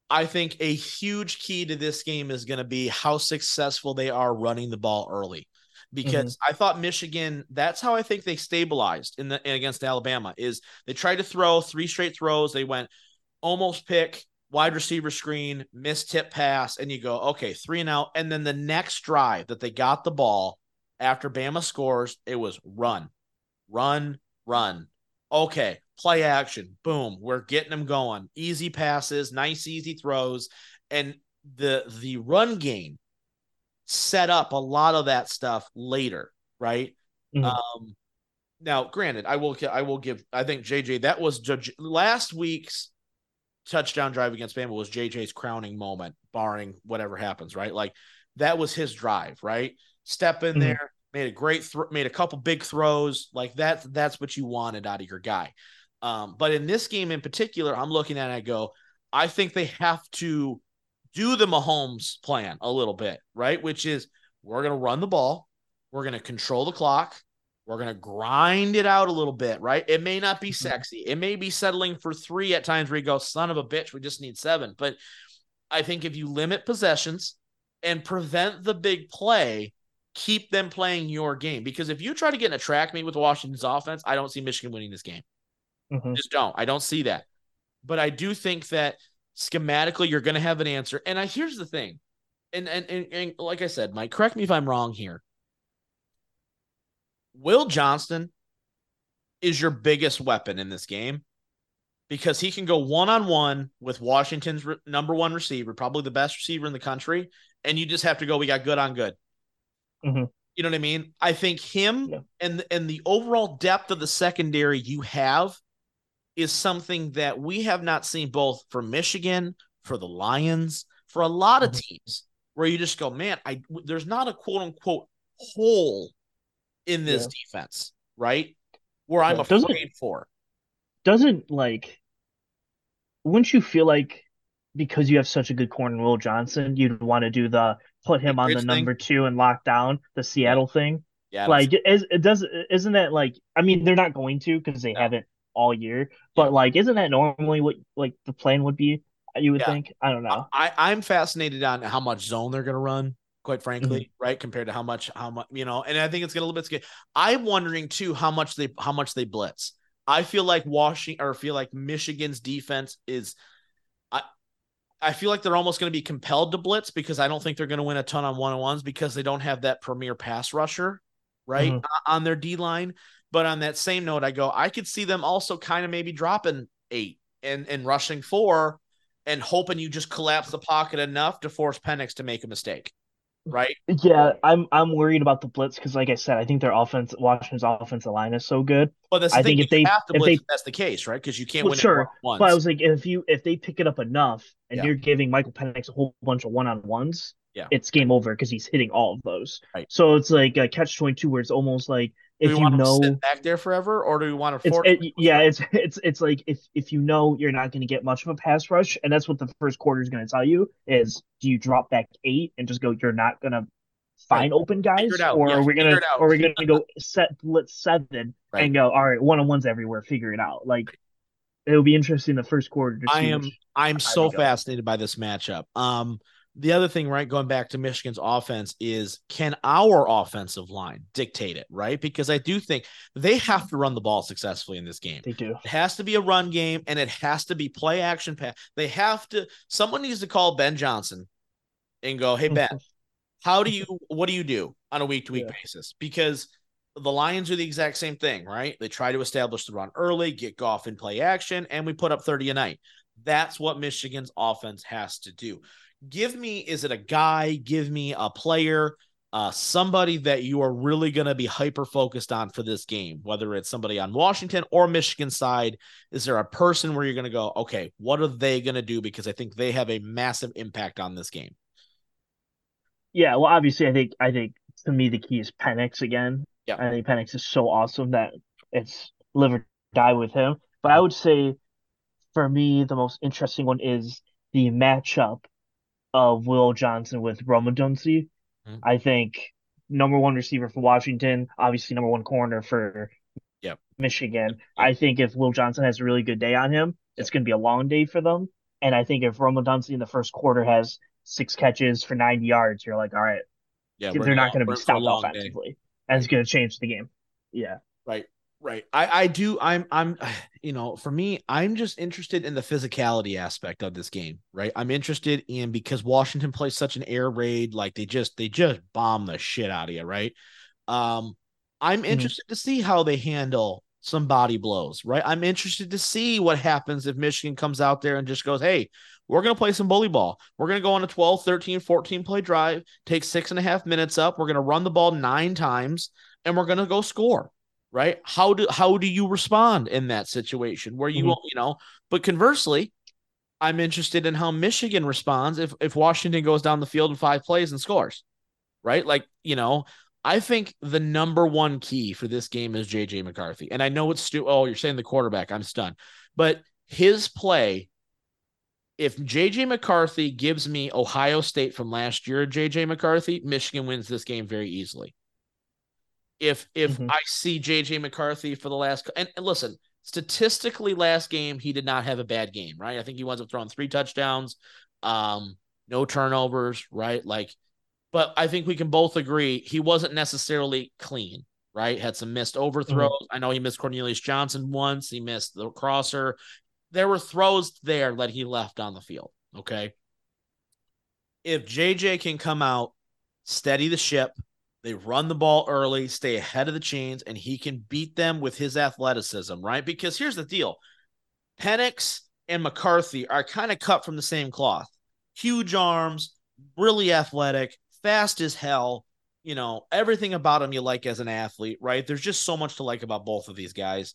I think a huge key to this game is going to be how successful they are running the ball early because mm-hmm. I thought Michigan. That's how I think they stabilized in the against Alabama. Is they tried to throw three straight throws. They went almost pick wide receiver screen, missed tip pass, and you go okay three and out. And then the next drive that they got the ball after Bama scores, it was run, run, run. Okay, play action. Boom, we're getting them going. Easy passes, nice easy throws, and the the run game set up a lot of that stuff later, right? Mm-hmm. Um, now, granted, I will I will give I think JJ that was judge, last week's touchdown drive against Bama was JJ's crowning moment, barring whatever happens, right? Like that was his drive, right? Step in mm-hmm. there, made a great throw, made a couple big throws, like that. That's what you wanted out of your guy. Um, but in this game in particular, I'm looking at it, I go, I think they have to do the Mahomes plan a little bit, right? Which is we're going to run the ball, we're going to control the clock, we're going to grind it out a little bit, right? It may not be mm-hmm. sexy. It may be settling for three at times where you go, son of a bitch, we just need seven. But I think if you limit possessions and prevent the big play, keep them playing your game. Because if you try to get in a track meet with Washington's offense, I don't see Michigan winning this game. Mm-hmm. Just don't. I don't see that. But I do think that schematically you're going to have an answer. And I here's the thing, and, and and and like I said, Mike, correct me if I'm wrong here. Will Johnson is your biggest weapon in this game because he can go one on one with Washington's re- number one receiver, probably the best receiver in the country, and you just have to go. We got good on good. Mm-hmm. You know what I mean? I think him yeah. and and the overall depth of the secondary you have is something that we have not seen both for Michigan, for the Lions, for a lot of mm-hmm. teams where you just go, man, I there's not a quote unquote hole in this yeah. defense, right? Where I'm afraid doesn't, for. Doesn't like wouldn't you feel like because you have such a good corner Will Johnson, you'd want to do the put him the on the number thing? two and lock down the Seattle thing? Yeah, like is, it does isn't that like I mean they're not going to because they no. haven't all year. But like, isn't that normally what like the plan would be? You would yeah. think. I don't know. I I'm fascinated on how much zone they're going to run. Quite frankly, mm-hmm. right, compared to how much how much you know, and I think it's to a little bit scary. I'm wondering too how much they how much they blitz. I feel like Washington or feel like Michigan's defense is. I I feel like they're almost going to be compelled to blitz because I don't think they're going to win a ton on one on ones because they don't have that premier pass rusher right mm-hmm. on their D line. But on that same note, I go, I could see them also kind of maybe dropping eight and, and rushing four and hoping you just collapse the pocket enough to force Penix to make a mistake. Right. Yeah, I'm I'm worried about the blitz because, like I said, I think their offense, Washington's offensive line is so good. Well, that's the I thing. think if they if they that's the case, right? Because you can't well, win sure. But I was like, if you if they pick it up enough and yeah. you're giving Michael Penix a whole bunch of one on ones, yeah, it's game over because he's hitting all of those. Right. So it's like a catch twenty two where it's almost like if you know back there forever, or do we want to? It's, it, yeah, it's *laughs* it's it's like if if you know you're not going to get much of a pass rush, and that's what the first quarter is going to tell you is do you drop back eight and just go you're not going to find right. open guys, or yeah, are we gonna or are we gonna go set blitz seven right. and go all right one on ones everywhere, figure it out like. It'll be interesting the first quarter. I am I'm so fascinated by this matchup. Um, the other thing, right, going back to Michigan's offense is can our offensive line dictate it, right? Because I do think they have to run the ball successfully in this game. They do. It has to be a run game and it has to be play action pass. They have to, someone needs to call Ben Johnson and go, hey, Ben, *laughs* how do you, what do you do on a week to week basis? Because the Lions are the exact same thing, right? They try to establish the run early, get Goff in play action, and we put up 30 a night. That's what Michigan's offense has to do give me is it a guy give me a player uh, somebody that you are really going to be hyper focused on for this game, whether it's somebody on Washington or Michigan side. Is there a person where you're going to go, okay, what are they going to do? Because I think they have a massive impact on this game. Yeah, well, obviously, I think I think to me the key is Penix again. Yeah, I think Penix is so awesome that it's live or die with him. But I would say, for me, the most interesting one is the matchup of Will Johnson with Rome Odunze. Mm-hmm. I think number one receiver for Washington, obviously number one corner for yep. Michigan. Yep. I think if Will Johnson has a really good day on him, yep. it's going to be a long day for them. And I think if Rome Odunze in the first quarter has six catches for 90 yards, you're like, all right, yeah, they're not going to be stopped offensively. Day. And it's going to change the game. Yeah. Right. Right. I I do I'm I'm *sighs* you know, for me, I'm just interested in the physicality aspect of this game, right? I'm interested in because Washington plays such an air raid, like they just they just bomb the shit out of you, right? Um I'm mm-hmm. interested mm-hmm. to see how they handle some body blows, right? I'm interested to see what happens if Michigan comes out there and just goes, hey, we're going to play some bully ball. We're going to go on a 12, 13, 14 play drive, take six and a half minutes up. We're going to run the ball nine times and we're going to go score, right? How do how do you respond in that situation where you mm-hmm. you know? But conversely, I'm interested in how Michigan responds if if Washington goes down the field in five plays and scores, right? Like you know, I think the number one key for this game is JJ McCarthy, and I know it's stu- oh you're saying the quarterback, I'm stunned, but his play. If JJ McCarthy gives me Ohio State from last year, JJ McCarthy, Michigan wins this game very easily if if mm-hmm. I see JJ McCarthy for the last and, and, listen, statistically last game he did not have a bad game, right? I think he winds up throwing three touchdowns, um, no turnovers, right? Like, but I think we can both agree he wasn't necessarily clean, right? Had some missed overthrows. Mm-hmm. I know he missed Cornelius Johnson once, he missed the crosser. There were throws there that he left on the field. Okay. If JJ can come out, steady the ship, they run the ball early, stay ahead of the chains, and he can beat them with his athleticism, right? Because here's the deal Penix and McCarthy are kind of cut from the same cloth. Huge arms, really athletic, fast as hell. You know, everything about him you like as an athlete, right? There's just so much to like about both of these guys.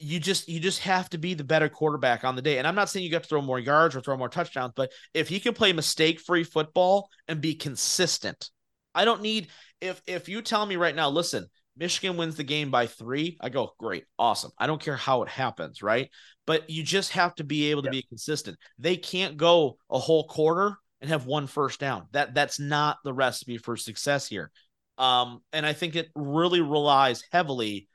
You just you just have to be the better quarterback on the day. And I'm not saying you got to throw more yards or throw more touchdowns, but if he can play mistake-free football and be consistent, I don't need if if you tell me right now, listen, Michigan wins the game by three, I go, great, awesome. I don't care how it happens, right? But you just have to be able to yeah. be consistent. They can't go a whole quarter and have one first down. That that's not the recipe for success here. Um, and I think it really relies heavily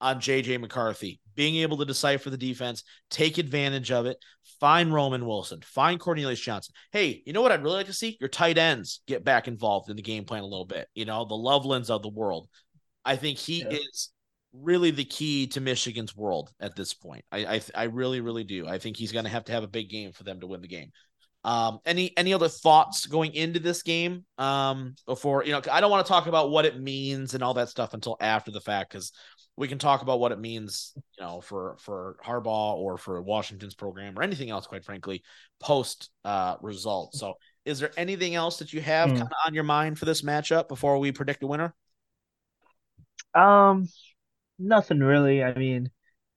on JJ McCarthy being able to decipher the defense, take advantage of it, find Roman Wilson, find Cornelius Johnson. Hey, you know what I'd really like to see? Your tight ends get back involved in the game plan a little bit. You know, the Lovelands of the world. I think he yeah. is really the key to Michigan's world at this point. I I, I really really do. I think he's going to have to have a big game for them to win the game. Um, any any other thoughts going into this game? Um, before you know, I don't want to talk about what it means and all that stuff until after the fact because we can talk about what it means, you know, for for Harbaugh or for Washington's program or anything else, quite frankly, post uh, result. So, is there anything else that you have mm. kind of on your mind for this matchup before we predict a winner? Um, nothing really. I mean,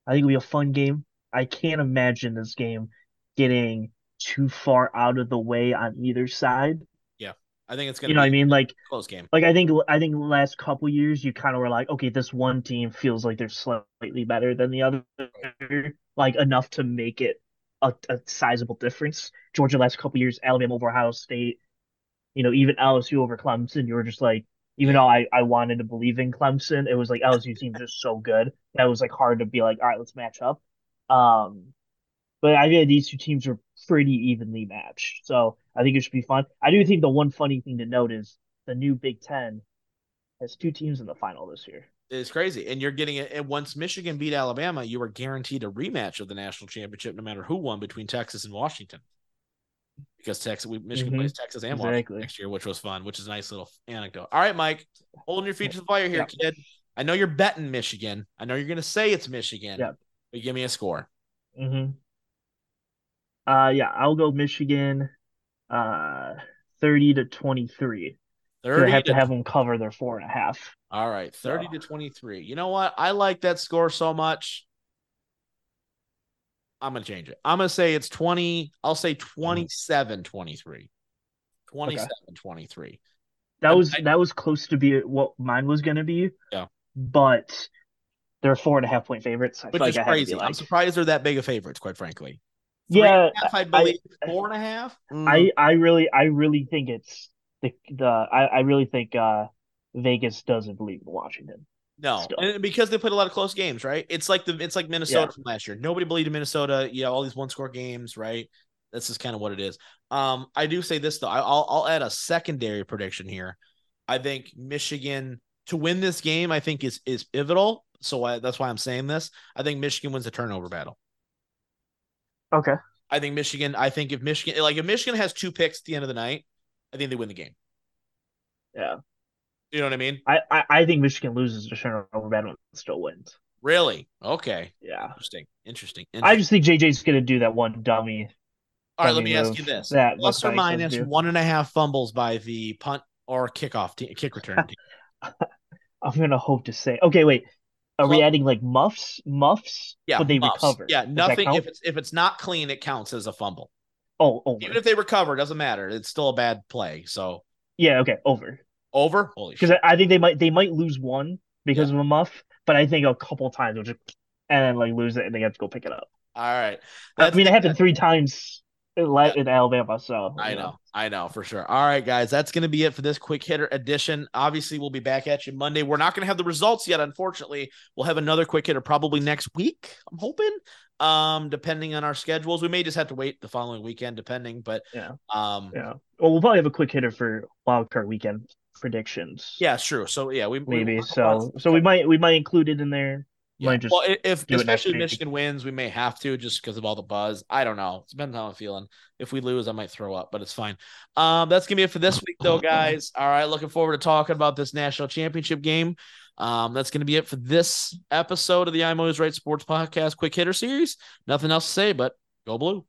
I think it'll be a fun game. I can't imagine this game getting too far out of the way on either side. I think it's gonna. You know, what I mean, like close game. Like I think, I think last couple years, you kind of were like, okay, this one team feels like they're slightly better than the other, like enough to make it a, a sizable difference. Georgia last couple years, Alabama over Ohio State, you know, even LSU over Clemson. You were just like, even though I, I wanted to believe in Clemson, it was like LSU team just so good that was like hard to be like, all right, let's match up. Um, but I think these two teams are pretty evenly matched. So I think it should be fun. I do think the one funny thing to note is the new Big Ten has two teams in the final this year. It's crazy. And you're getting it. And once Michigan beat Alabama, you were guaranteed a rematch of the national championship, no matter who won between Texas and Washington. Because Texas, we, Michigan mm-hmm. plays Texas and exactly. Washington next year, which was fun, which is a nice little anecdote. All right, Mike, holding your feet to the fire here, kid. I know you're betting Michigan. I know you're going to say it's Michigan. Yep. But give me a score. Mm-hmm. Uh, yeah, I'll go Michigan, uh, thirty to twenty three. Thirty have to, to have them cover their four and a half. All right, thirty so. to twenty three. You know what? I like that score so much. I'm gonna change it. I'm gonna say it's 20. I'll say 27 23. 27 okay. 23. That was I, that was close to be what mine was gonna be. Yeah. But they're four and a half point favorites. I Which is crazy. Like... I'm surprised they're that big of favorites, quite frankly. Three yeah, half, I believe I, four and a half. Mm. I I really I really think it's the the I, I really think uh Vegas doesn't believe in Washington. No, and because they played a lot of close games, right? It's like the it's like Minnesota yeah. from last year. Nobody believed in Minnesota. Yeah, all these one score games, right? This is kind of what it is. Um, I do say this though. I, will I'll add a secondary prediction here. I think Michigan to win this game. I think is is pivotal. So I, that's why I'm saying this. I think Michigan wins the turnover battle. Okay. I think Michigan. I think if Michigan, like if Michigan has two picks at the end of the night, I think they win the game. Yeah. You know what I mean? I I, I think Michigan loses to turnover battle and still wins. Really? Okay. Yeah. Interesting. Interesting. Interesting. I just think JJ's going to do that one dummy. All right. Let me ask you this: that plus or minus one and a half fumbles by the punt or kickoff team, kick return *laughs* team. I'm going to hope to say. Okay, wait. Are we adding like muffs? Muffs? Yeah. Would they muffs. recover? Yeah. Nothing. If it's if it's not clean, it counts as a fumble. Oh, over. Even if they recover, doesn't matter. It's still a bad play. So. Yeah. Okay. Over. Over. Holy. Shit. Because I, I think they might they might lose one because yeah. of a muff, but I think a couple times they'll just and then like lose it and they have to go pick it up. All right. That's, I mean, it happened three times in, yeah. in Alabama. So I know, know, I know for sure. All right, guys, that's going to be it for this quick hitter edition. Obviously, we'll be back at you Monday. We're not going to have the results yet, unfortunately. We'll have another quick hitter probably next week. I'm hoping, um, depending on our schedules. We may just have to wait the following weekend, depending. But yeah, um, yeah. Well, we'll probably have a quick hitter for wild card weekend predictions. Yeah, true. So yeah, we maybe we, so so we might we might include it in there. Yeah. well, if especially Michigan wins, we may have to just because of all the buzz. I don't know. It's depends on how I'm feeling. If we lose, I might throw up, but it's fine. Um, that's gonna be it for this week, though, guys. All right, looking forward to talking about this national championship game. Um, that's gonna be it for this episode of the I'm Always Right Sports Podcast Quick Hitter Series. Nothing else to say, but go blue.